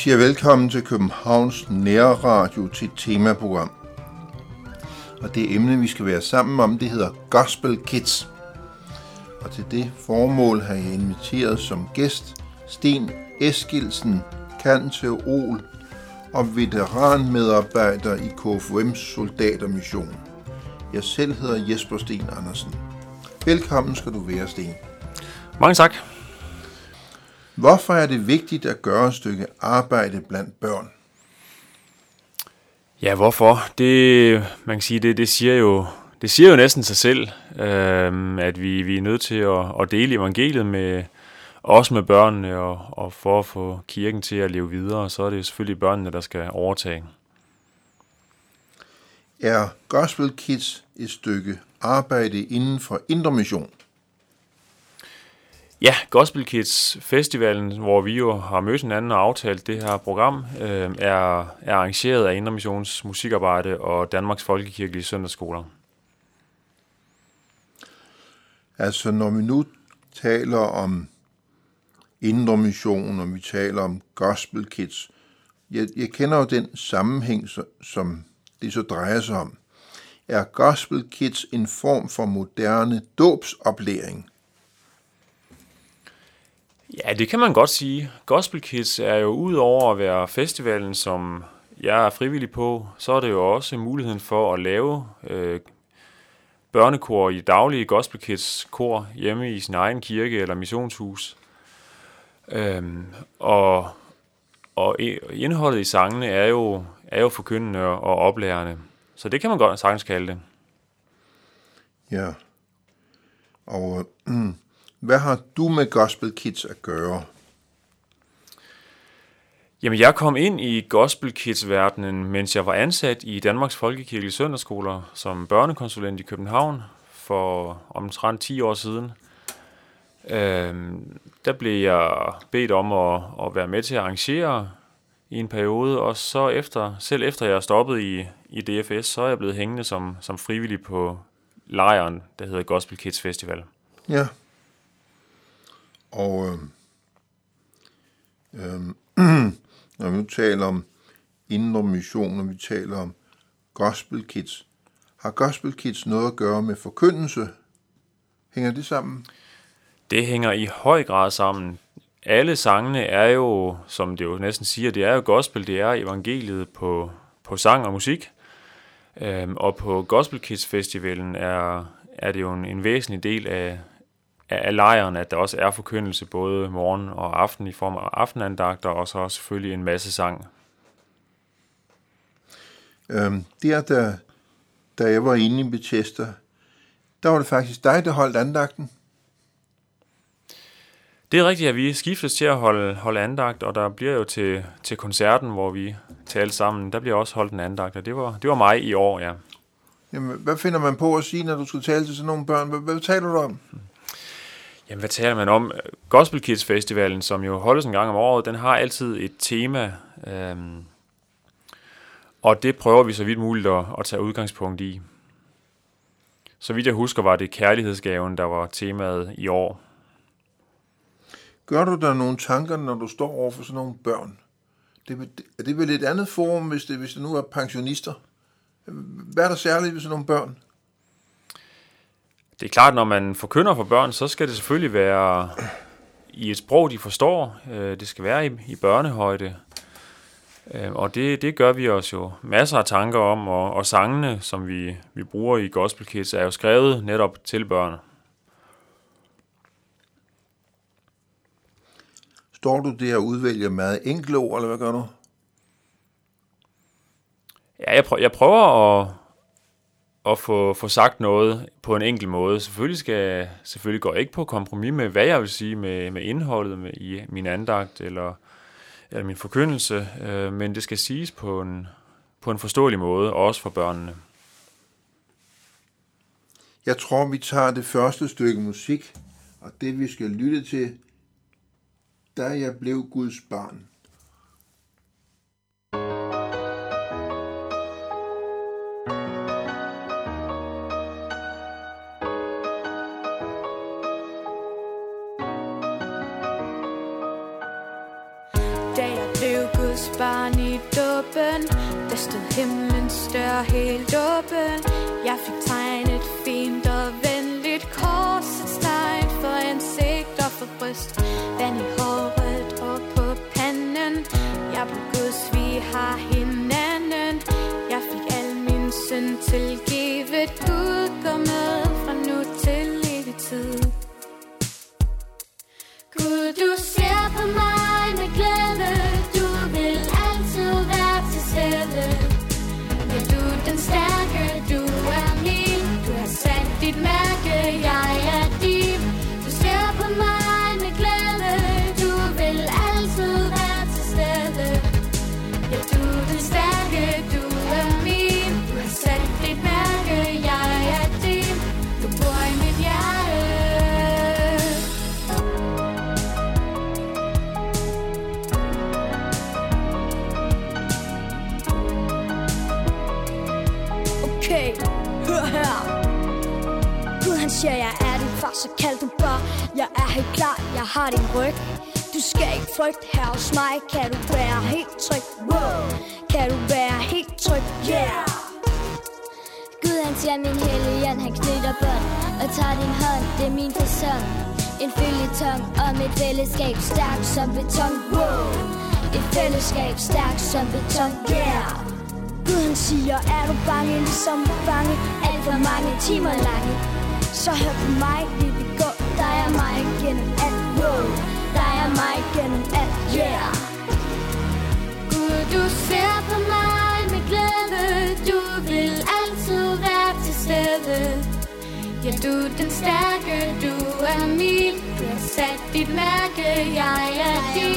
siger velkommen til Københavns Nærradio til et temaprogram. Og det emne, vi skal være sammen om, det hedder Gospel Kids. Og til det formål har jeg inviteret som gæst Sten Eskilsen, kanteol og veteranmedarbejder i KFUM's Soldatermission. Jeg selv hedder Jesper Sten Andersen. Velkommen skal du være, Sten. Mange tak. Hvorfor er det vigtigt at gøre et stykke arbejde blandt børn? Ja, hvorfor? Det, man kan sige, det, det siger jo det siger jo næsten sig selv, øh, at vi, vi er nødt til at, at dele evangeliet med også med børnene, og, og for at få kirken til at leve videre, så er det selvfølgelig børnene, der skal overtage. Er Gospel Kids et stykke arbejde inden for Indre Mission? Ja, Gospel Kids Festivalen, hvor vi jo har mødt hinanden og aftalt det her program, øh, er, er arrangeret af Indre Missions Musikarbejde og Danmarks Folkekirkelige Søndagsskoler. Altså, når vi nu taler om Indre Mission, og vi taler om Gospel Kids, jeg, jeg kender jo den sammenhæng, som det så drejer sig om. Er Gospel Kids en form for moderne dåbsoplæring? Ja, det kan man godt sige. Gospel Kids er jo ud over at være festivalen, som jeg er frivillig på, så er det jo også muligheden for at lave øh, børnekor i daglige Gospel Kids kor hjemme i sin egen kirke eller missionshus. Øhm, og, og indholdet i sangene er jo, er jo forkyndende og oplærende. Så det kan man godt sagtens kalde det. Ja. Og øh, hvad har du med Gospel Kids at gøre? Jamen, jeg kom ind i Gospel Kids-verdenen, mens jeg var ansat i Danmarks Folkekirkelige Søndagsskoler som børnekonsulent i København for omtrent 10 år siden. Øhm, der blev jeg bedt om at, at være med til at arrangere i en periode, og så efter, selv efter jeg stoppet i, i DFS, så er jeg blevet hængende som, som frivillig på lejren, der hedder Gospel Kids Festival. Ja. Og øh, øh, når vi nu taler om indre mission, når vi taler om Gospel Kids, har Gospel Kids noget at gøre med forkyndelse? Hænger det sammen? Det hænger i høj grad sammen. Alle sangene er jo, som det jo næsten siger, det er jo gospel, det er evangeliet på, på sang og musik. Øhm, og på Gospel Kids Festivalen er, er det jo en, en væsentlig del af, af lejren, at der også er forkyndelse både morgen og aften i form af aftenandagter, og så også selvfølgelig en masse sang. Øhm, der, da, da jeg var inde i Bethesda, der var det faktisk dig, der holdt andagten. Det er rigtigt, at vi skiftes til at holde, holde andagt, og der bliver jo til, til koncerten, hvor vi talte sammen, der bliver også holdt en andagt, og det var, det var mig i år, ja. Jamen, hvad finder man på at sige, når du skal tale til sådan nogle børn? Hvad, hvad taler du om? Jamen, hvad taler man om? Gospel Kids Festivalen, som jo holdes en gang om året, den har altid et tema, øhm, og det prøver vi så vidt muligt at, at tage udgangspunkt i. Så vidt jeg husker, var det kærlighedsgaven, der var temaet i år. Gør du der nogle tanker, når du står over for sådan nogle børn? Det, er det vel et andet forum, hvis det, hvis det nu er pensionister? Hvad er der særligt ved sådan nogle børn? Det er klart, når man forkynder for børn, så skal det selvfølgelig være i et sprog, de forstår. Øh, det skal være i, i børnehøjde. Øh, og det, det gør vi os jo masser af tanker om, og, og sangene, som vi, vi bruger i Gospel Kids, er jo skrevet netop til børn. Står du der og udvælger meget enkle ord, eller hvad gør du? Ja, jeg, prøver, jeg prøver at, at få, få sagt noget på en enkel måde. Selvfølgelig, skal, selvfølgelig går jeg ikke på kompromis med, hvad jeg vil sige med, med indholdet med, i min andagt eller, eller min forkyndelse, øh, men det skal siges på en, på en forståelig måde, også for børnene. Jeg tror, vi tager det første stykke musik, og det vi skal lytte til, da jeg blev Guds barn. Himlen stod helt åben. Jeg fik tegnet fint og venligt korsets tegn for ansigt og for bryst. Vand i håret og på panden. Jeg blev Guds, vi har hinanden. Jeg fik al min synd tilgivet. Gud går med fra nu til evig tid. Gud, du ser har din ryg. Du skal ikke frygte her hos mig. Kan du være helt tryg, wow. Kan du være helt tryg, yeah. Gud han siger min hellige han knytter bånd Og tager din hånd, det er min person En følgetong om et fællesskab Stærkt som beton, wow. Et fællesskab stærk som beton, yeah. Gud han siger, er du bange, ligesom bange Alt for mange timer lange. Så hør på mig, vi vil gå Der er mig gennem alt, wow Der er mig Gennem alt, yeah. Gud, du ser på mig med glæde. Du vil altid være til stede. Ja, du er den stærke, du er min Du har sat dit mærke, jeg er din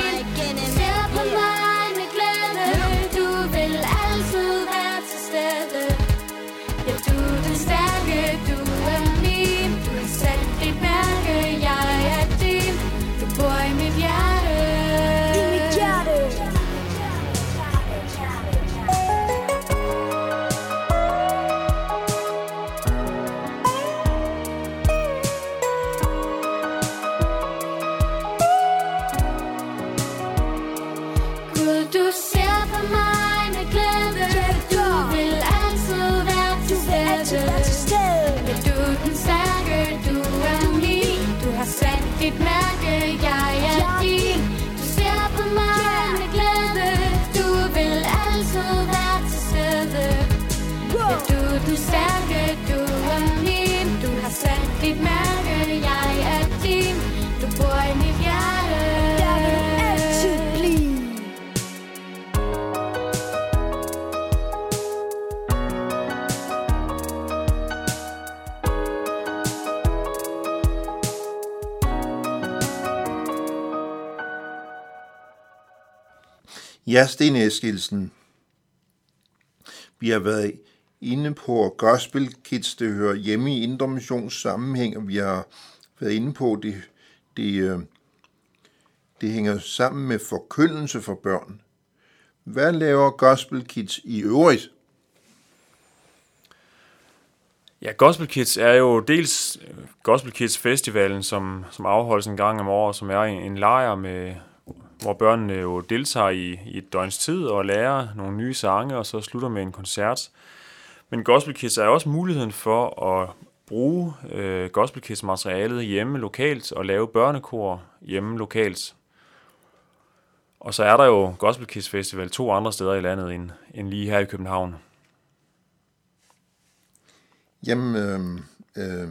Ja, Sten Eskilsen. Vi har været inde på Gospel Kids, det hører hjemme i Indre Missions sammenhæng, og vi har været inde på, det, det, øh, det hænger sammen med forkyndelse for børn. Hvad laver Gospel Kids i øvrigt? Ja, Gospel Kids er jo dels øh, Gospel Kids Festivalen, som, som afholdes en gang om året, som er en, en lejr, med, hvor børnene jo deltager i, i et døgns tid og lærer nogle nye sange, og så slutter med en koncert. Men Gospel Kids er også muligheden for at bruge øh, Gospel Kids materialet hjemme lokalt og lave børnekor hjemme lokalt. Og så er der jo Gospel Kids Festival to andre steder i landet end, end lige her i København. Jamen, øh, øh,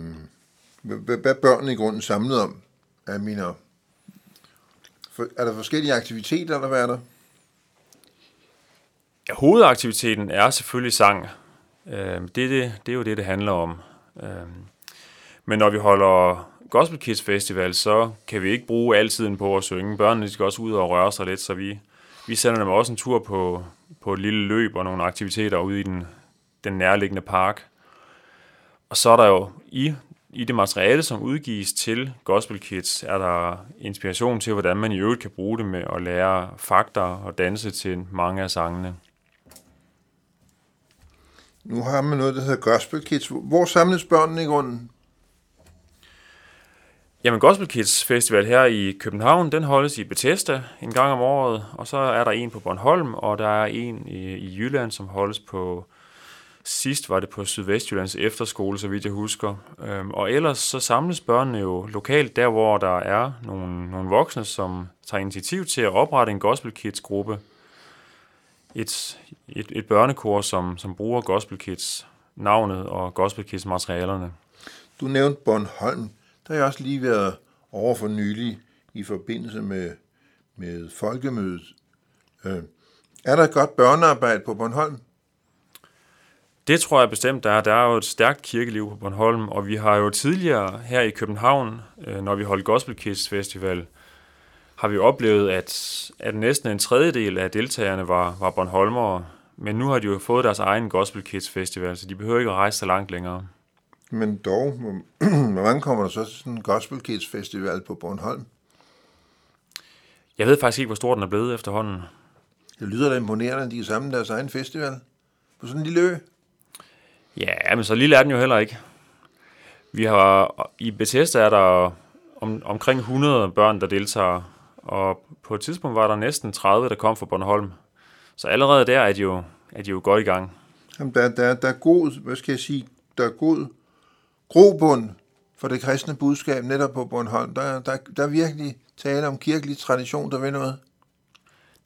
hvad, børnene i grunden samlet om? er mine er der forskellige aktiviteter, eller hvad er der? Ja, hovedaktiviteten er selvfølgelig sang. Øh, det, det, det er jo det, det handler om. Øh, men når vi holder Gospel Kids Festival, så kan vi ikke bruge al tiden på at synge. Børnene skal også ud og røre sig lidt, så vi, vi sender dem også en tur på, på et lille løb og nogle aktiviteter ude i den, den nærliggende park. Og så er der jo i, i det materiale, som udgives til Gospel Kids, er der inspiration til, hvordan man i øvrigt kan bruge det med at lære fakta og danse til mange af sangene. Nu har man noget, der hedder Gospel Kids. Hvor samles børnene i grunden? Jamen, Gospel Kids Festival her i København, den holdes i Bethesda en gang om året, og så er der en på Bornholm, og der er en i, i Jylland, som holdes på, sidst var det på Sydvestjyllands efterskole, så vidt jeg husker. Øhm, og ellers så samles børnene jo lokalt der, hvor der er nogle, nogle voksne, som tager initiativ til at oprette en Gospel Kids gruppe. Et, et, et børnekor, som, som bruger Gospel Kids navnet og Gospel Kids materialerne. Du nævnte Bornholm. Der har jeg også lige været over for nylig i forbindelse med, med folkemødet. Øh, er der et godt børnearbejde på Bornholm? Det tror jeg bestemt, der er. Der er jo et stærkt kirkeliv på Bornholm, og vi har jo tidligere her i København, øh, når vi holdt Gospel Kids Festival, har vi oplevet, at, at næsten en tredjedel af deltagerne var, var Bornholmere. Men nu har de jo fået deres egen Gospel Kids Festival, så de behøver ikke at rejse så langt længere. Men dog, hvor mange kommer der så til sådan en Gospel Kids Festival på Bornholm? Jeg ved faktisk ikke, hvor stor den er blevet efterhånden. Det lyder da imponerende, at de kan samle deres egen festival på sådan en lille ø. Ja, men så lille er den jo heller ikke. Vi har, I Bethesda er der om, omkring 100 børn, der deltager, og på et tidspunkt var der næsten 30, der kom fra Bornholm. Så allerede der er de jo, er de jo godt i gang. Jamen, der, der, der er god, hvad skal jeg sige, der er god grobund for det kristne budskab netop på Bornholm. Der, der, der er virkelig tale om kirkelig tradition, der vil noget.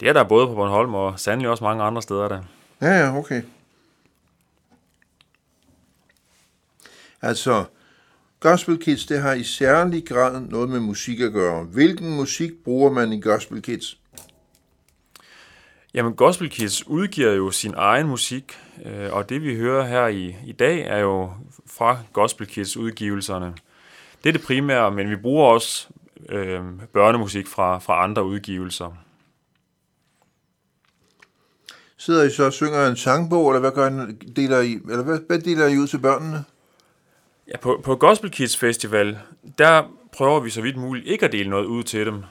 Det er der både på Bornholm og sandelig også mange andre steder der. Ja, ja, okay. Altså, Gospel Kids, det har i særlig grad noget med musik at gøre. Hvilken musik bruger man i Gospel Kids? Jamen, Gospel Kids udgiver jo sin egen musik, øh, og det vi hører her i, i dag er jo fra Gospel Kids udgivelserne. Det er det primære, men vi bruger også øh, børnemusik fra, fra andre udgivelser. Sidder I så og synger en sangbog, eller hvad, gør I, deler I, eller hvad, hvad deler I ud til børnene? Ja, på, på Gospel Kids Festival, der prøver vi så vidt muligt ikke at dele noget ud til dem.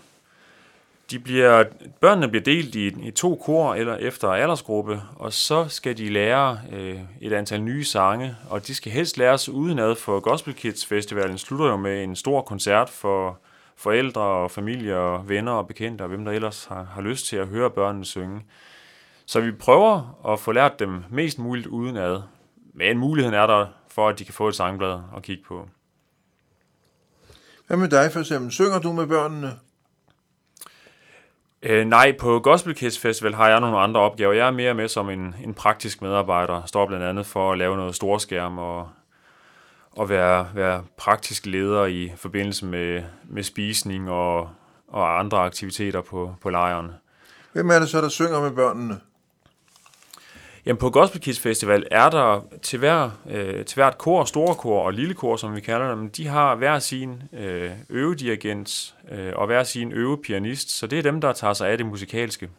De bliver, børnene bliver delt i, i to kor eller efter aldersgruppe, og så skal de lære øh, et antal nye sange, og de skal helst læres udenad, for Gospel Kids Festivalen slutter jo med en stor koncert for forældre og familie og venner og bekendte, og hvem der ellers har, har lyst til at høre børnene synge. Så vi prøver at få lært dem mest muligt udenad, men muligheden er der for, at de kan få et sangblad at kigge på. Hvad med dig for eksempel? Synger du med børnene? Øh, nej, på Gospel Kids Festival har jeg nogle andre opgaver. Jeg er mere med som en, en praktisk medarbejder. Står blandt andet for at lave noget storskærm og, og være, være praktisk leder i forbindelse med, med spisning og, og andre aktiviteter på, på lejren. Hvem er det så, der synger med børnene? Jamen på Gospel Kids Festival er der til, hver, øh, til hvert kor, store kor og lille kor, som vi kalder dem, de har hver sin øh, øvedirigent øh, og hver sin øvepianist, så det er dem, der tager sig af det musikalske.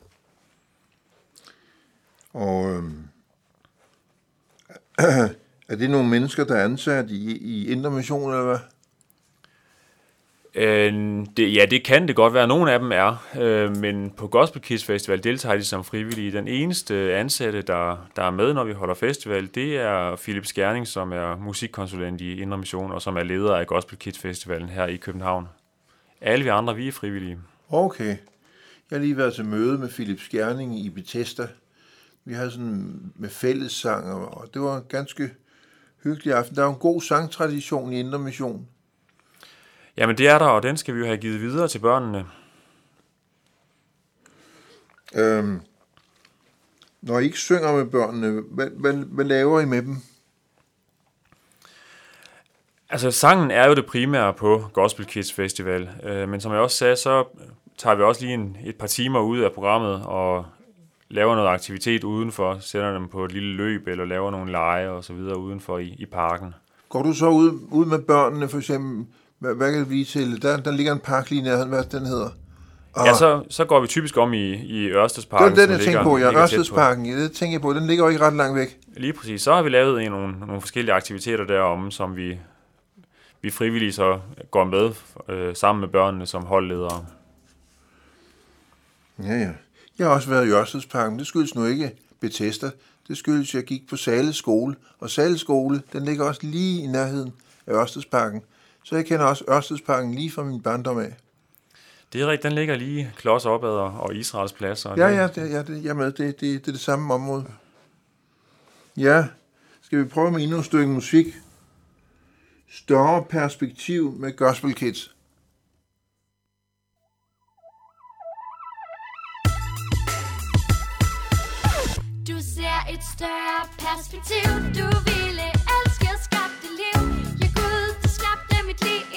Og øh, er det nogle mennesker, der er ansat i, i Indre Mission, eller hvad? Øh, det, ja, det kan det godt være. Nogle af dem er, øh, men på Gospel Kids Festival deltager de som frivillige. Den eneste ansatte, der, der er med, når vi holder festival, det er Philip Skjerning, som er musikkonsulent i Indre Mission, og som er leder af Gospel Kids Festivalen her i København. Alle vi andre, vi er frivillige. Okay. Jeg har lige været til møde med Philip Skjerning i Bethesda. Vi har sådan med fællessang, og det var en ganske hyggelig aften. Der er en god sangtradition i Indre Mission. Jamen det er der, og den skal vi jo have givet videre til børnene. Øhm, når I ikke synger med børnene, hvad, hvad, hvad laver I med dem? Altså, sangen er jo det primære på Gospel Kids Festival, øh, men som jeg også sagde, så tager vi også lige en, et par timer ud af programmet og laver noget aktivitet udenfor, sætter dem på et lille løb, eller laver nogle lege og så videre udenfor i, i parken. Går du så ud, ud med børnene, for eksempel, hvad, hvad kan blive til? Der, der ligger en park lige nærheden, hvad den hedder? Ja, så, så går vi typisk om i, i Ørstedsparken. Det er den, jeg tænker på, ja. Ørstedsparken, ja, det tænker jeg på. Den ligger jo ikke ret langt væk. Lige præcis. Så har vi lavet en, nogle, nogle forskellige aktiviteter derom, som vi, vi frivillige så går med øh, sammen med børnene som holdledere. Ja, ja. Jeg har også været i Ørstedsparken. Det skyldes nu ikke Bethesda. Det skyldes, at jeg gik på Sale skole. Og Sale skole, den ligger også lige i nærheden af Ørstedsparken. Så jeg kender også Ørstedsparken lige fra min barndom af. Det er rigtigt, den ligger lige klods opad og, Israels plads. Og Ja, det- ja, det, ja det, er med. Det, det, det er det samme område. Ja, skal vi prøve med endnu et stykke musik? Større perspektiv med Gospel Kids. Du ser et større perspektiv Du ville completely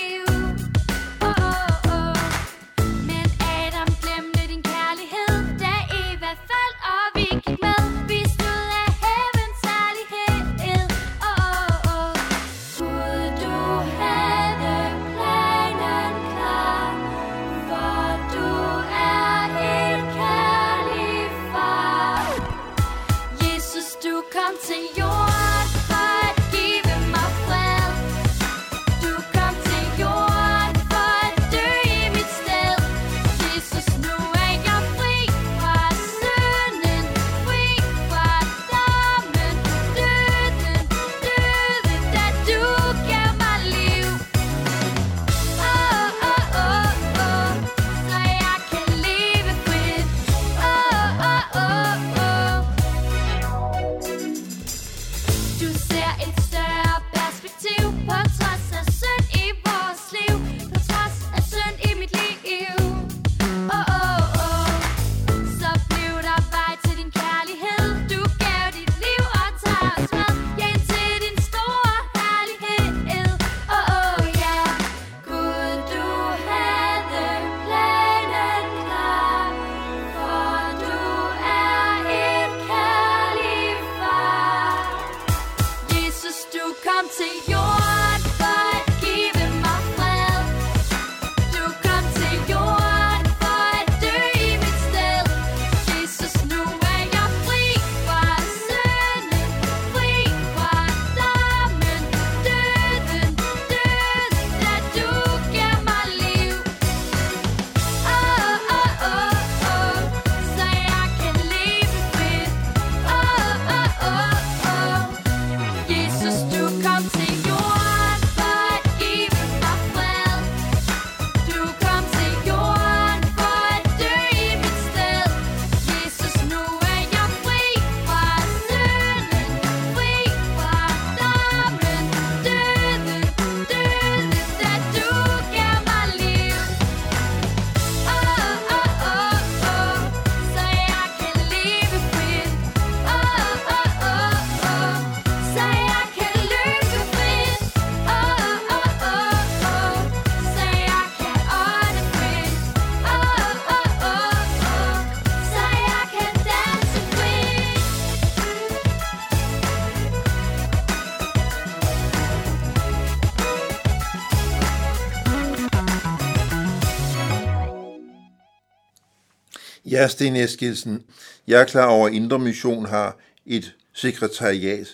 Ja, Sten Eskilsen, jeg er klar over, at Indre Mission har et sekretariat.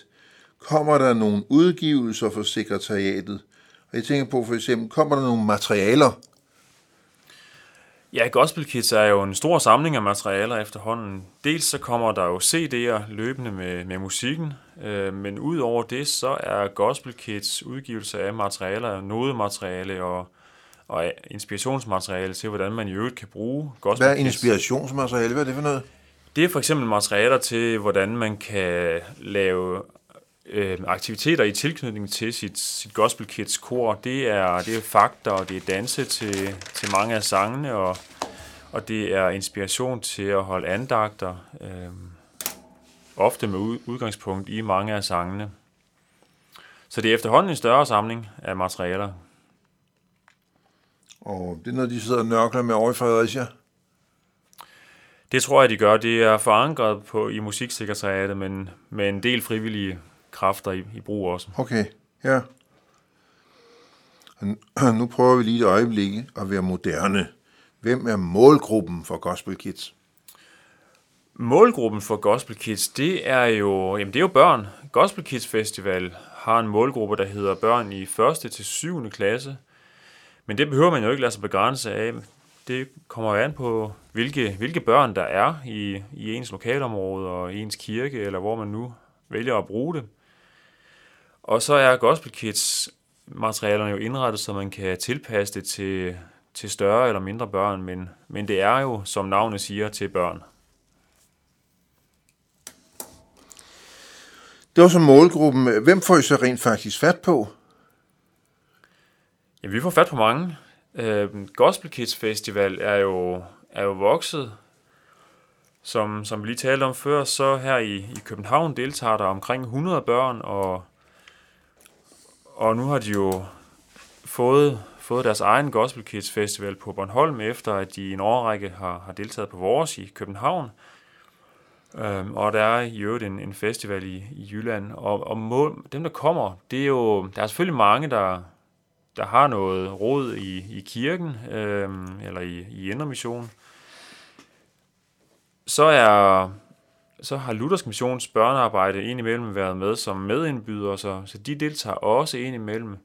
Kommer der nogle udgivelser for sekretariatet? Og jeg tænker på for eksempel, kommer der nogle materialer? Ja, Gospel Kids er jo en stor samling af materialer efterhånden. Dels så kommer der jo CD'er løbende med, med musikken, øh, men udover det, så er Gospel Kids udgivelse af materialer, nodemateriale og, og inspirationsmateriale til, hvordan man i øvrigt kan bruge Gospel Hvad er inspirationsmateriale? Hvad er det for noget? Det er for eksempel materialer til, hvordan man kan lave øh, aktiviteter i tilknytning til sit, sit Gospel Kids kor. Det er, det er fakter, og det er danse til, til mange af sangene, og, og det er inspiration til at holde andagter, øh, ofte med ud, udgangspunkt i mange af sangene. Så det er efterhånden en større samling af materialer. Og det er noget, de sidder og nørkler med over i Fredericia. Det tror jeg, de gør. Det er forankret på, i musiksekretariatet, men med en del frivillige kræfter i, i brug også. Okay, ja. Nu prøver vi lige et øjeblik at være moderne. Hvem er målgruppen for Gospel Kids? Målgruppen for Gospel Kids, det er jo, jamen det er jo børn. Gospel Kids Festival har en målgruppe, der hedder børn i 1. til 7. klasse. Men det behøver man jo ikke lade sig begrænse af. Det kommer jo an på, hvilke, hvilke børn der er i, i ens lokalområde og i ens kirke, eller hvor man nu vælger at bruge det. Og så er Gospel Kids materialerne jo indrettet, så man kan tilpasse det til, til større eller mindre børn, men, men det er jo, som navnet siger, til børn. Det var så målgruppen. Hvem får I så rent faktisk fat på? Ja, vi får fat på mange. Øh, Gospel Kids Festival er jo, er jo vokset. Som, som vi lige talte om før, så her i, i København deltager der omkring 100 børn, og, og nu har de jo fået, fået deres egen Gospel Kids Festival på Bornholm, efter at de i en årrække har, har deltaget på vores i København. Øhm, og der er i øvrigt en, en festival i, i Jylland, og, og mål, dem der kommer, det er jo, der er selvfølgelig mange, der, der har noget råd i, i kirken, øh, eller i, i Indre Mission. Så er så har Luthersk Missions børnearbejde indimellem været med som medindbyder, så, så de deltager også indimellem.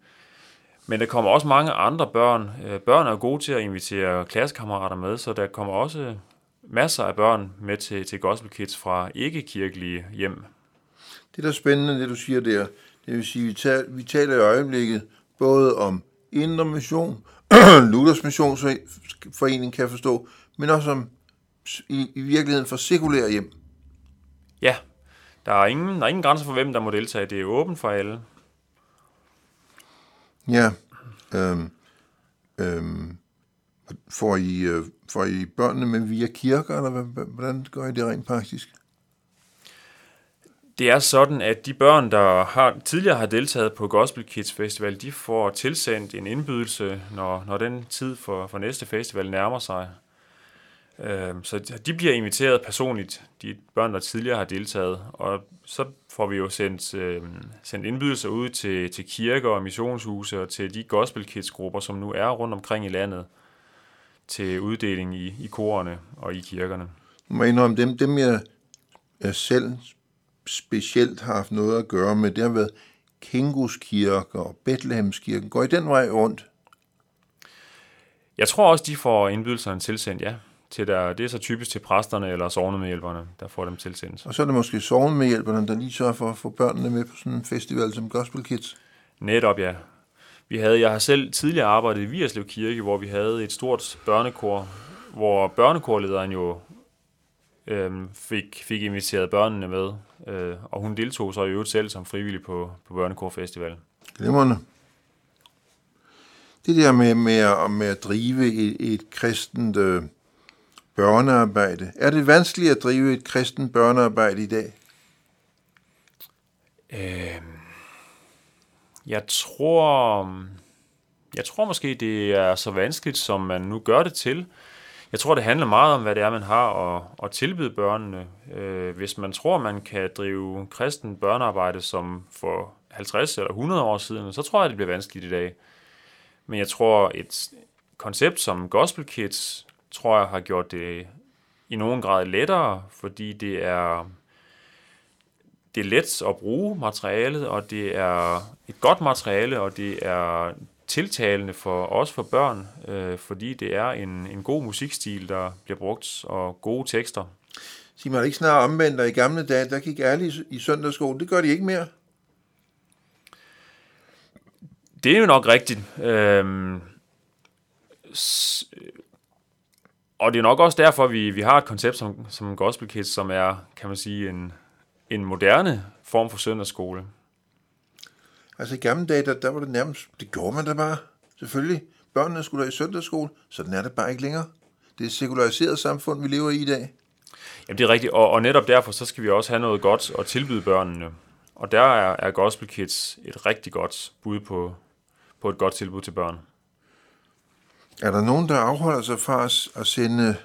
Men der kommer også mange andre børn. Øh, børn er gode til at invitere klassekammerater med, så der kommer også masser af børn med til, til Gospel Kids fra ikke-kirkelige hjem. Det er spændende, det du siger der. Det vil sige, vi taler, vi taler i øjeblikket både om Indre Mission, Luthers Missionsforening kan jeg forstå, men også om i, i virkeligheden for sekulære hjem. Ja, der er, ingen, der er ingen grænser for, hvem der må deltage. Det er åbent for alle. Ja. Øhm, øhm, får, I, øh, får I børnene med via kirker, eller hvordan gør I det rent praktisk? Det er sådan, at de børn, der har, tidligere har deltaget på Gospel Kids Festival, de får tilsendt en indbydelse, når, når den tid for, for næste festival nærmer sig. Øh, så de bliver inviteret personligt, de børn, der tidligere har deltaget, og så får vi jo sendt, øh, sendt indbydelser ud til, til kirker og missionshuse og til de Gospel Kids grupper, som nu er rundt omkring i landet, til uddeling i, i korerne og i kirkerne. Jeg indrømme, dem, dem jeg, jeg selv specielt har haft noget at gøre med, det har været Kingus kirke og Bethlehemskirken. Går I den vej rundt? Jeg tror også, de får indbydelserne tilsendt, ja. Til der, det er så typisk til præsterne eller sovnemedhjælperne, der får dem tilsendt. Og så er det måske sovnemedhjælperne, der lige sørger for at få børnene med på sådan en festival som Gospel Kids. Netop, ja. Vi havde, jeg har selv tidligere arbejdet i Vierslev Kirke, hvor vi havde et stort børnekor, hvor børnekorlederen jo øhm, fik, fik inviteret børnene med, øh, og hun deltog så i øvrigt selv som frivillig på, på Børnekorfestival. Glimrende. Det der med, med, med at drive et, et kristent øh, børnearbejde, er det vanskeligt at drive et kristent børnearbejde i dag? Øh, jeg tror, jeg tror måske, det er så vanskeligt, som man nu gør det til. Jeg tror, det handler meget om, hvad det er, man har at, at tilbyde børnene. Øh, hvis man tror, man kan drive kristen børnearbejde som for 50 eller 100 år siden, så tror jeg, det bliver vanskeligt i dag. Men jeg tror, et koncept som Gospel Kids, tror jeg har gjort det i nogen grad lettere, fordi det er, det er let at bruge materialet, og det er et godt materiale, og det er tiltalende for os for børn, øh, fordi det er en, en god musikstil, der bliver brugt, og gode tekster. Sig mig, ikke snart omvendt, og i gamle dage, der gik alle i, i søndagsskole. Det gør de ikke mere. Det er jo nok rigtigt. Øhm, s- og det er nok også derfor, vi, vi har et koncept som, som Gospel Kids, som er, kan man sige, en, en moderne form for søndagsskole. Altså i gamle dage, der, der var det nærmest, det gjorde man da bare. Selvfølgelig, børnene skulle i søndagsskole, sådan er det bare ikke længere. Det er et sekulariseret samfund, vi lever i i dag. Jamen det er rigtigt, og, og netop derfor, så skal vi også have noget godt at tilbyde børnene. Og der er, er Gospel Kids et rigtig godt bud på, på et godt tilbud til børn. Er der nogen, der afholder sig fra at, at sende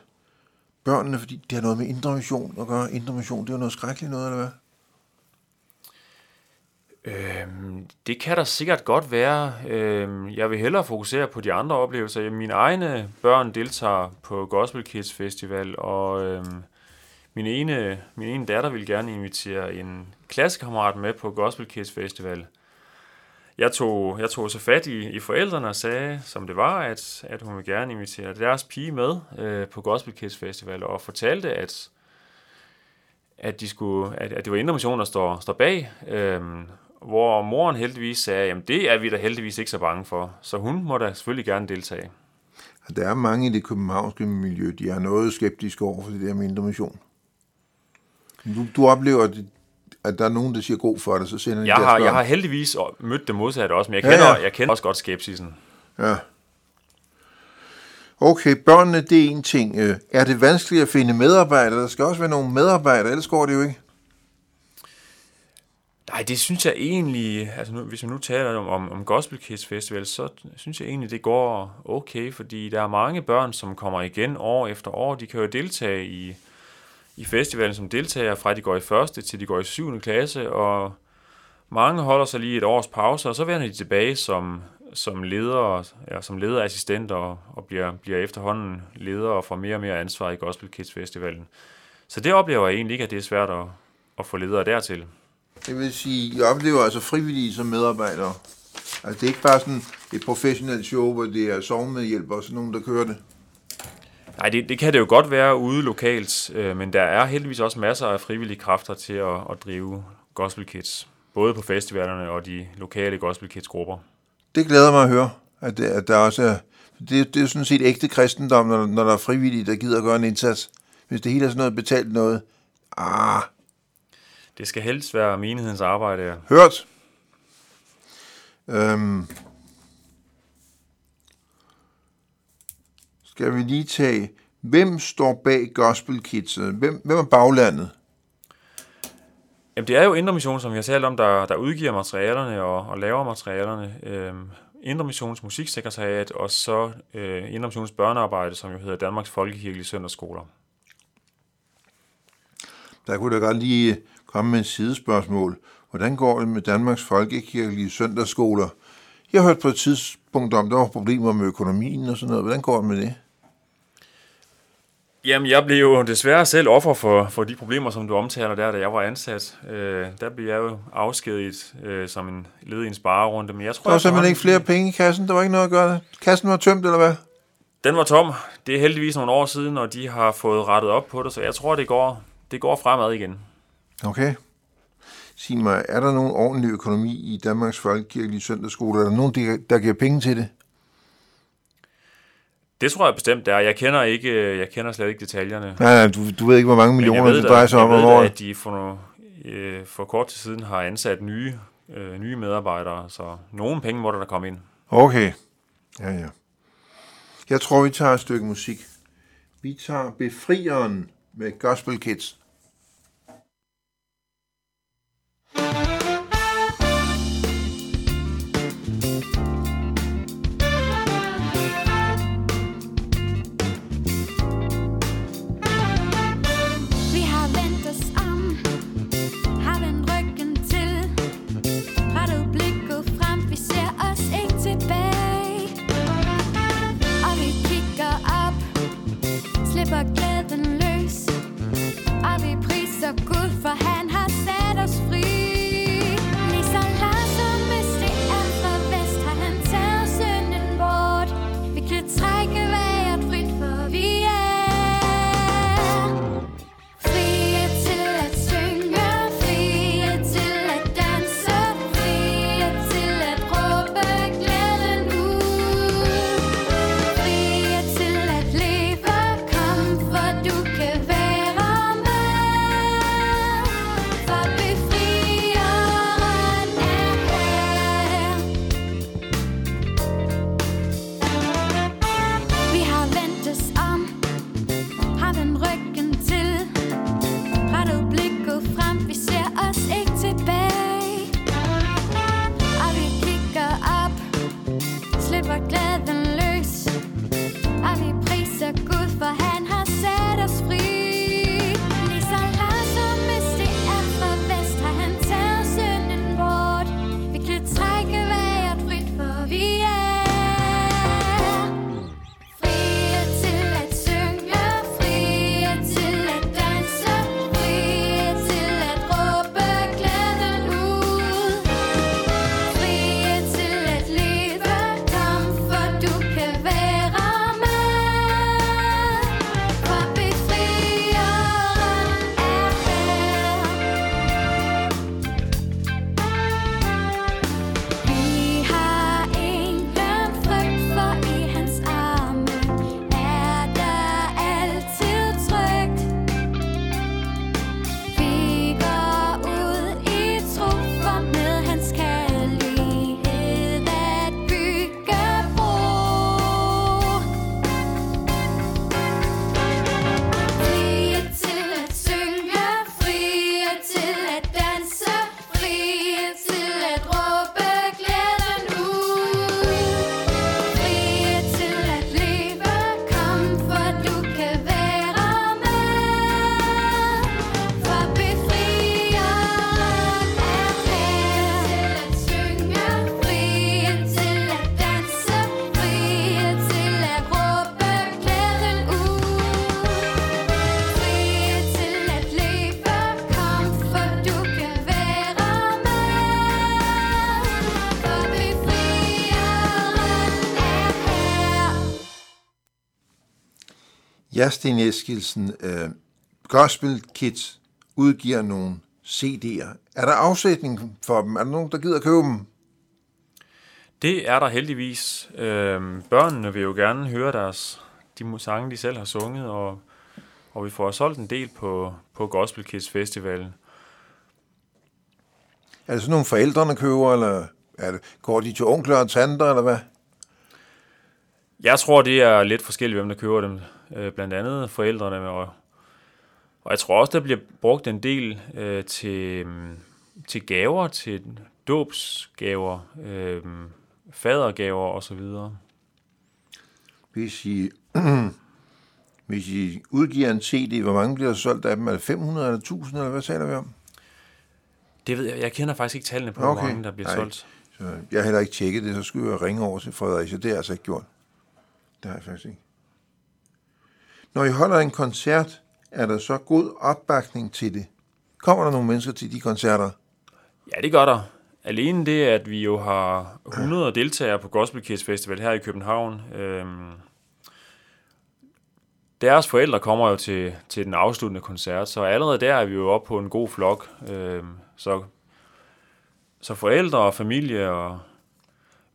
børnene, fordi det har noget med indre mission at gøre? Indre mission, det er jo noget skrækkeligt noget, eller hvad? Øhm, det kan der sikkert godt være. Øhm, jeg vil hellere fokusere på de andre oplevelser. Mine egne børn deltager på Gospel Kids Festival, og øhm, min, ene, min ene datter vil gerne invitere en klassekammerat med på Gospel Kids Festival. Jeg tog, jeg tog så fat i, i forældrene og sagde, som det var, at, at hun ville gerne invitere deres pige med øh, på Gospel Kids Festival, og fortalte, at at, de skulle, at, at det var Indre Mission, der står, står bag, øhm, hvor moren heldigvis sagde, jamen det er vi da heldigvis ikke så bange for, så hun må da selvfølgelig gerne deltage. Der er mange i det københavnske miljø, de er noget skeptiske over for det der med indre mission. Du, du oplever, at, at der er nogen, der siger god for det, så sender de Jeg har, jeg har heldigvis mødt det modsatte også, men jeg Ja, kender, ja. jeg kender også godt skepsisen. Ja. Okay, børnene, det er en ting. Øh, Er det vanskeligt at finde medarbejdere? Der skal også være nogle medarbejdere, ellers går det jo ikke. Nej, det synes jeg egentlig, altså nu, hvis vi nu taler om, om, om Gospel Kids Festival, så synes jeg egentlig, det går okay, fordi der er mange børn, som kommer igen år efter år. De kan jo deltage i, i festivalen som deltagere, fra de går i første til de går i 7. klasse, og mange holder sig lige et års pause, og så vender de tilbage som, som ledere, ja, som lederassistenter og, og bliver, bliver efterhånden ledere og får mere og mere ansvar i Gospel Kids Festivalen. Så det oplever jeg egentlig ikke, at det er svært at, at få ledere dertil. Det vil sige, jeg oplever altså frivillige som medarbejdere. Altså, det er ikke bare sådan et professionelt show, hvor det er sovnmedhjælpere og sådan nogen, der kører det. Nej, det, det kan det jo godt være ude lokalt, øh, men der er heldigvis også masser af frivillige kræfter til at, at drive Gospel Kids, både på festivalerne og de lokale Gospel Kids grupper. Det glæder mig at høre, at, det, at der også er... Det, det er jo sådan set ægte kristendom, når, når der er frivillige, der gider at gøre en indsats. Hvis det hele er sådan noget betalt noget. Ah, Det skal helst være menighedens arbejde. ja. hørt. Øhm. Skal vi lige tage... Hvem står bag Gospel Kids? Hvem, hvem er baglandet? Jamen, det er jo Indre Mission, som vi har talt om, der, der udgiver materialerne og, og laver materialerne. Øhm, Indre Missions musiksekretariat, og så øh, Indre Missions børnearbejde, som jo hedder Danmarks Folkekirkelige Søndagsskoler. Der kunne da godt lige komme med et sidespørgsmål. Hvordan går det med Danmarks Folkekirkelige Søndagsskoler? Jeg har hørt på et tidspunkt om, der var problemer med økonomien og sådan noget. Hvordan går det med det? Jamen, jeg blev jo desværre selv offer for, for de problemer, som du omtaler der, da jeg var ansat. Øh, der blev jeg jo afskediget øh, som en led i en sparerunde, men jeg tror... Der var simpelthen ikke flere penge i kassen. Der var ikke noget at gøre. Kassen var tømt, eller hvad? Den var tom. Det er heldigvis nogle år siden, og de har fået rettet op på det, så jeg tror, det går, det går fremad igen. Okay. Sig mig, er der nogen ordentlig økonomi i Danmarks Folkekirkelige Søndagsskoler? Er der nogen, der- der giver penge til det? Det tror jeg bestemt, det er. Jeg kender, ikke, jeg kender slet ikke detaljerne. Nej, nej, du, du ved ikke, hvor mange millioner det drejer sig om om året. at de for, nogle, øh, for kort tid siden har ansat nye, øh, nye medarbejdere, så nogle penge må der da komme ind. Okay. Ja, ja. Jeg tror, vi tager et stykke musik. Vi tager Befrieren med Gospel Kids. Ja, Sten Eskilsen, uh, Gospel Kids udgiver nogle CD'er. Er der afsætning for dem? Er der nogen, der gider købe dem? Det er der heldigvis. Øhm, børnene vil jo gerne høre deres de sange, de selv har sunget, og, og vi får solgt en del på, på Gospel Kids Festivalen. Er det sådan nogle forældrene køber, eller er det, går de til onkler og tanter, eller hvad? Jeg tror, det er lidt forskelligt, hvem der køber dem. Øh, blandt andet forældrene. Og, og jeg tror også, der bliver brugt en del øh, til, til gaver, til dåbsgaver, øh, fadergaver osv. Hvis I, hvis I udgiver en CD, hvor mange bliver der solgt af dem? Er det 500 eller 1000, eller hvad taler vi om? Det ved jeg. Jeg kender faktisk ikke tallene på, okay. hvor mange der bliver Nej. solgt. Så jeg har heller ikke tjekket det, så skulle jeg ringe over til Fredericia. Det har jeg altså ikke gjort. Det har jeg faktisk ikke. Når I holder en koncert, er der så god opbakning til det? Kommer der nogle mennesker til de koncerter? Ja, det gør der. Alene det, at vi jo har 100 deltagere på Gospel Kids Festival her i København. Øhm, deres forældre kommer jo til, til den afsluttende koncert, så allerede der er vi jo oppe på en god flok. Øhm, så, så forældre og familie og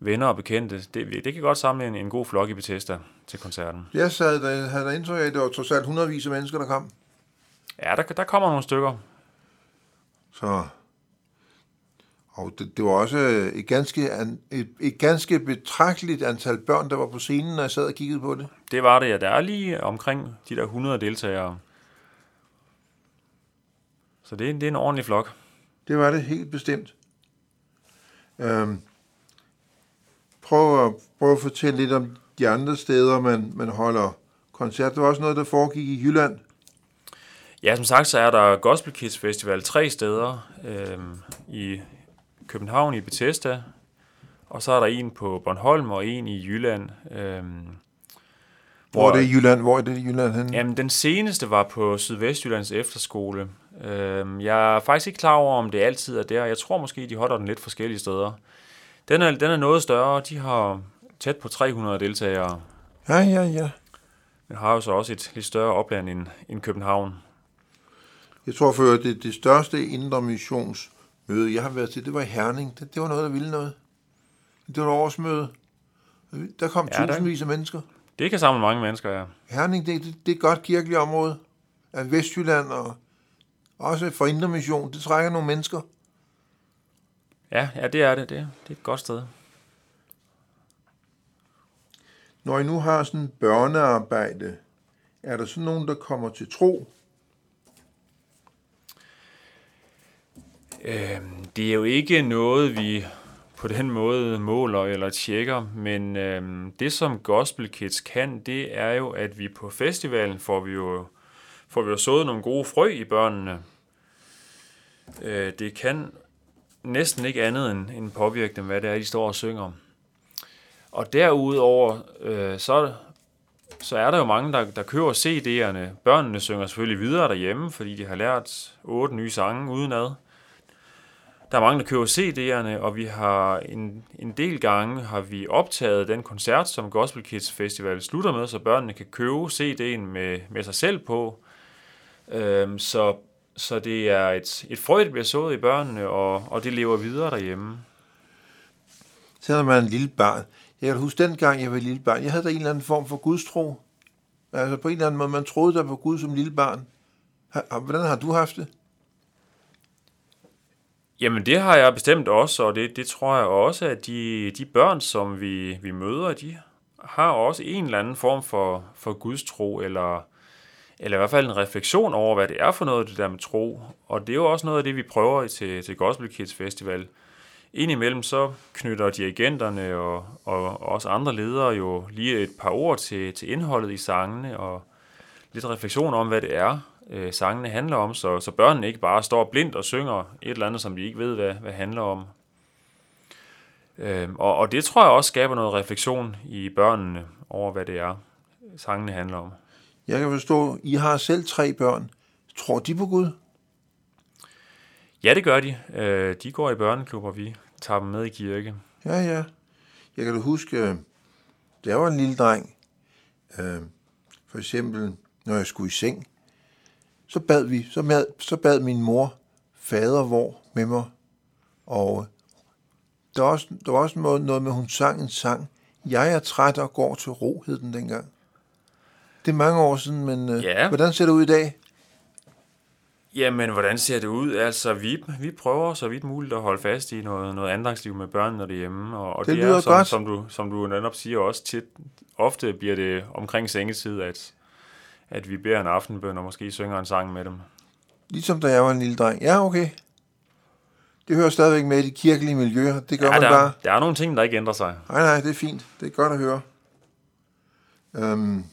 venner og bekendte, det, det kan godt samle en, en god flok i Bethesda til koncerten. Jeg sad der, havde der indtryk af, at det var trods alt hundredvis af mennesker, der kom. Ja, der, der kommer nogle stykker. Så og det, det var også et ganske, et, et ganske betragteligt antal børn, der var på scenen, når jeg sad og kiggede på det. Det var det, ja. Der er lige omkring de der 100 deltagere. Så det, det er en ordentlig flok. Det var det helt bestemt. Øhm, prøv, at, prøv at fortælle lidt om de andre steder, man, man holder koncert. Det var også noget, der foregik i Jylland. Ja, som sagt, så er der Gospel Kids Festival tre steder øhm, i København i Bethesda, og så er der en på Bornholm og en i Jylland. Øhm, hvor, hvor er det i Jylland? Hvor er det i Jylland henne? Jamen, den seneste var på Sydvestjyllands efterskole. Øhm, jeg er faktisk ikke klar over, om det altid er der. Jeg tror måske, de holder den lidt forskellige steder. Den er, den er noget større. De har tæt på 300 deltagere. Ja, ja, ja. Men har jo så også et lidt større opland end, end København. Jeg tror for, det, det største indre missions møde, jeg har været til, det var i Herning. Det, det var noget, der ville noget. Det var et årsmøde. Der kom ja, tusindvis af mennesker. Det kan samle mange mennesker, ja. Herning, det, det, det er et godt kirkeligt område. Af Vestjylland og også for Indre Mission. Det trækker nogle mennesker. Ja, ja, det er det. Det, det er et godt sted. Når I nu har sådan børnearbejde, er der sådan nogen, der kommer til tro? Øh, det er jo ikke noget, vi på den måde måler eller tjekker, men øh, det som Gospel Kids kan, det er jo, at vi på festivalen får vi jo, får vi jo sået nogle gode frø i børnene. Øh, det kan næsten ikke andet end, end påvirke dem, hvad det er, de står og synger. Og derudover, øh, så, så er der jo mange, der, der køber CD'erne. Børnene synger selvfølgelig videre derhjemme, fordi de har lært otte nye sange udenad. Der er mange, der køber CD'erne, og vi har en, en del gange har vi optaget den koncert, som Gospel Kids Festival slutter med, så børnene kan købe CD'en med, med sig selv på. Øhm, så, så det er et, et frø, der bliver sået i børnene, og, og det lever videre derhjemme. Selvom man er en lille barn. Jeg kan huske dengang, jeg var lille barn. Jeg havde der en eller anden form for gudstro. Altså på en eller anden måde, man troede der på Gud som lille barn. Hvordan har du haft det? Jamen det har jeg bestemt også, og det, det tror jeg også, at de, de børn, som vi, vi møder, de har også en eller anden form for, for gudstro, eller, eller i hvert fald en refleksion over, hvad det er for noget, det der med tro. Og det er jo også noget af det, vi prøver til, til Gospel Kids Festival. Indimellem så knytter dirigenterne og, og også andre ledere jo lige et par ord til, til indholdet i sangene, og lidt refleksion om, hvad det er, øh, sangene handler om, så, så børnene ikke bare står blindt og synger et eller andet, som de ikke ved, hvad, hvad handler om. Øh, og, og det tror jeg også skaber noget refleksion i børnene over, hvad det er, sangene handler om. Jeg kan forstå, I har selv tre børn. Tror de på Gud? Ja, det gør de. Øh, de går i børneklubber, vi tager dem med i kirke. Ja, ja. Jeg kan da huske, da jeg var en lille dreng, øh, for eksempel når jeg skulle i seng, så bad vi, så bad, så bad min mor fader hvor med mig. Og der var også, der var også noget, noget med, at hun sang en sang. Jeg er træt og går til ro, hed den dengang. Det er mange år siden, men øh, Ja. hvordan ser det ud i dag? Jamen, hvordan ser det ud? Altså, vi, vi prøver så vidt muligt at holde fast i noget, noget andagsliv med børnene derhjemme. Og, og Det det, er, som, godt. Som du, som du netop siger også tit, ofte bliver det omkring sengetid, at, at vi beder en aftenbøn og måske synger en sang med dem. Ligesom da jeg var en lille dreng. Ja, okay. Det hører stadigvæk med i de kirkelige miljøer. Det gør Ja, man der, bare. der er nogle ting, der ikke ændrer sig. Nej, nej, det er fint. Det er godt at høre. Øhm.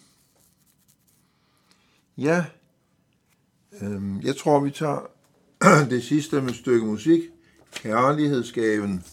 Ja. Øhm, jeg tror, vi tager det sidste med et stykke musik. Kærlighedsgaven.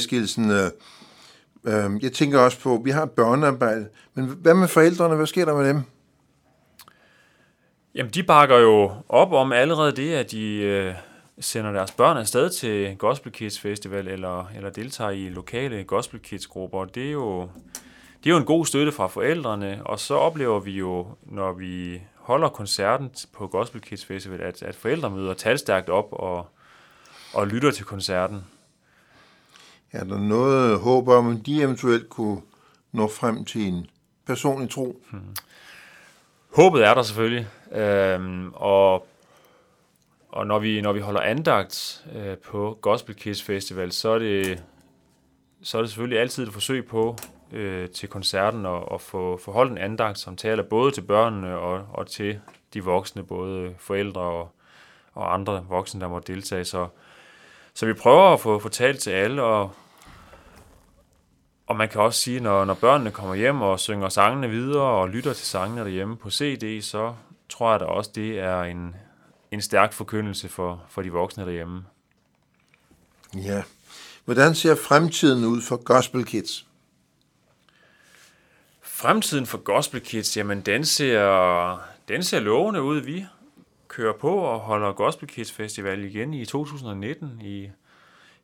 Sten øh, øh, jeg tænker også på, vi har børnearbejde, men hvad med forældrene? Hvad sker der med dem? Jamen, de bakker jo op om allerede det, at de øh, sender deres børn afsted til Gospel Kids Festival, eller, eller deltager i lokale Gospel Kids grupper. Det er jo det er jo en god støtte fra forældrene, og så oplever vi jo, når vi holder koncerten på Gospel Kids Festival, at, at forældre møder talstærkt op og, og lytter til koncerten. Er der noget håb om, at de eventuelt kunne nå frem til en personlig tro? Hmm. Håbet er der selvfølgelig, øhm, og, og når, vi, når vi holder andagt øh, på Gospel Kids Festival, så er det, så er det selvfølgelig altid et forsøg på øh, til koncerten at, at få, få holdt en andagt, som taler både til børnene og, og til de voksne, både forældre og, og andre voksne, der må deltage. Så, så vi prøver at få fortalt til alle, og, og man kan også sige, når, når børnene kommer hjem og synger sangene videre og lytter til sangene derhjemme på CD, så tror jeg da også, det er en, en stærk forkyndelse for, for de voksne derhjemme. Ja. Hvordan ser fremtiden ud for Gospel Kids? Fremtiden for Gospel Kids, jamen den ser, den ser lovende ud. Vi kører på og holder Gospel Kids Festival igen i 2019. I,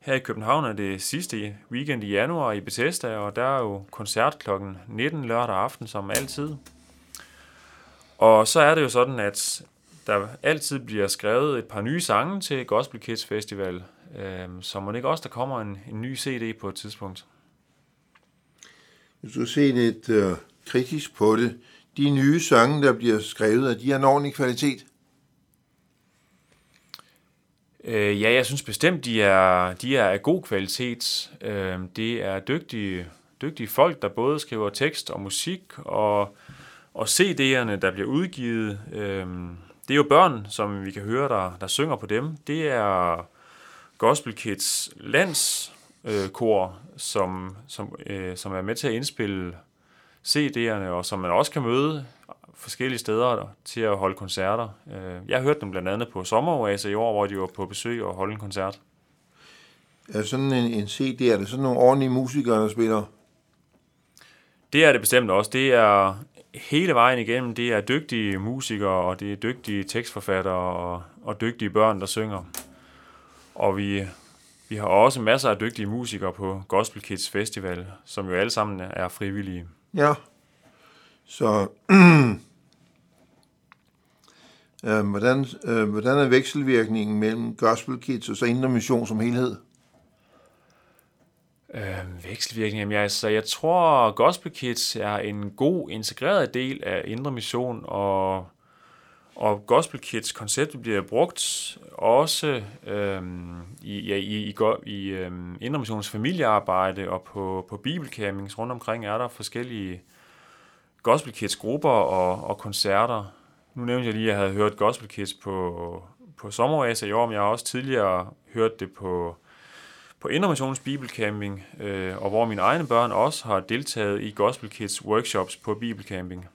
her i København er det sidste weekend i januar i Bethesda, og der er jo koncert kl. 19 lørdag aften som altid. Og så er det jo sådan, at der altid bliver skrevet et par nye sange til Gospel Kids Festival, øh, så må det ikke også, der kommer en, en ny CD på et tidspunkt. Hvis du ser lidt øh, kritisk på det, de nye sange, der bliver skrevet, er de af en ordentlig kvalitet? Øh, ja, jeg synes bestemt, de er, de er af god kvalitet. Øh, det er dygtige, dygtige folk, der både skriver tekst og musik, og, og CD'erne, der bliver udgivet. Øh, det er jo børn, som vi kan høre, der, der synger på dem. Det er Gospel Kids landskor, øh, som, som, øh, som er med til at indspille CD'erne, og som man også kan møde forskellige steder til at holde koncerter. Øh, jeg hørte dem blandt andet på Sommeroase i år, hvor de var på besøg og holdt en koncert. Er sådan en, en CD, er det sådan nogle ordentlige musikere, der spiller? Det er det bestemt også. Det er hele vejen igennem. Det er dygtige musikere, og det er dygtige tekstforfattere og, og dygtige børn, der synger. Og vi, vi har også masser af dygtige musikere på Gospel Kids Festival, som jo alle sammen er frivillige. Ja. Så øh, hvordan, øh, hvordan er vekselvirkningen mellem Gospel Kids og så Indre Mission som helhed? Øh, vekselvirkning, jamen jeg, altså, jeg tror, Gospel Kids er en god integreret del af Indre Mission, og, og Gospel Kids konceptet bliver brugt også øh, i, ja, i, i, i øhm, Indre Missions familiearbejde og på, på bibelcampings rundt omkring er der forskellige Gospel Kids grupper og, og koncerter. Nu nævnte jeg lige, at jeg havde hørt Gospel Kids på, på sommeræse i år, men jeg har også tidligere hørt det på på Indermissionens Bibelcamping, øh, og hvor mine egne børn også har deltaget i Gospel Kids workshops på Bibelcamping.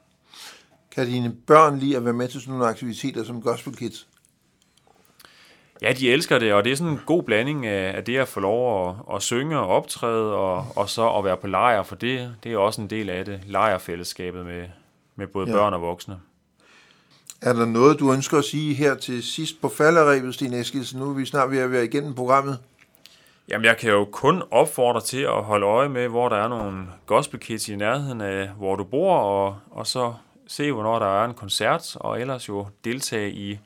Kan dine børn lide at være med til sådan nogle aktiviteter som Gospel Kids? Ja, de elsker det, og det er sådan en god blanding af, det at få lov at, at synge og optræde, og, og så at være på lejr, for det, det er også en del af det, lejrfællesskabet med, med både ja. børn og voksne. Er der noget, du ønsker at sige her til sidst på falderæbet, Sten Eskilsen? Nu er vi snart ved at være igennem programmet. Jamen, jeg kan jo kun opfordre til at holde øje med, hvor der er nogle gospel kids i nærheden af, hvor du bor, og, og så se, hvornår der er en koncert, og ellers jo deltage i,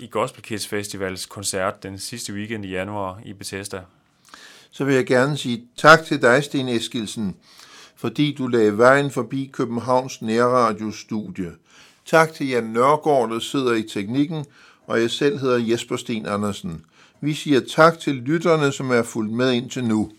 i Gospel Kids Festivals koncert den sidste weekend i januar i Bethesda. Så vil jeg gerne sige tak til dig, Sten Eskilsen, fordi du lagde vejen forbi Københavns Nærradiostudie. Tak til Jan Nørgaard, der sidder i teknikken, og jeg selv hedder Jesper Sten Andersen. Vi siger tak til lytterne, som er fulgt med indtil nu.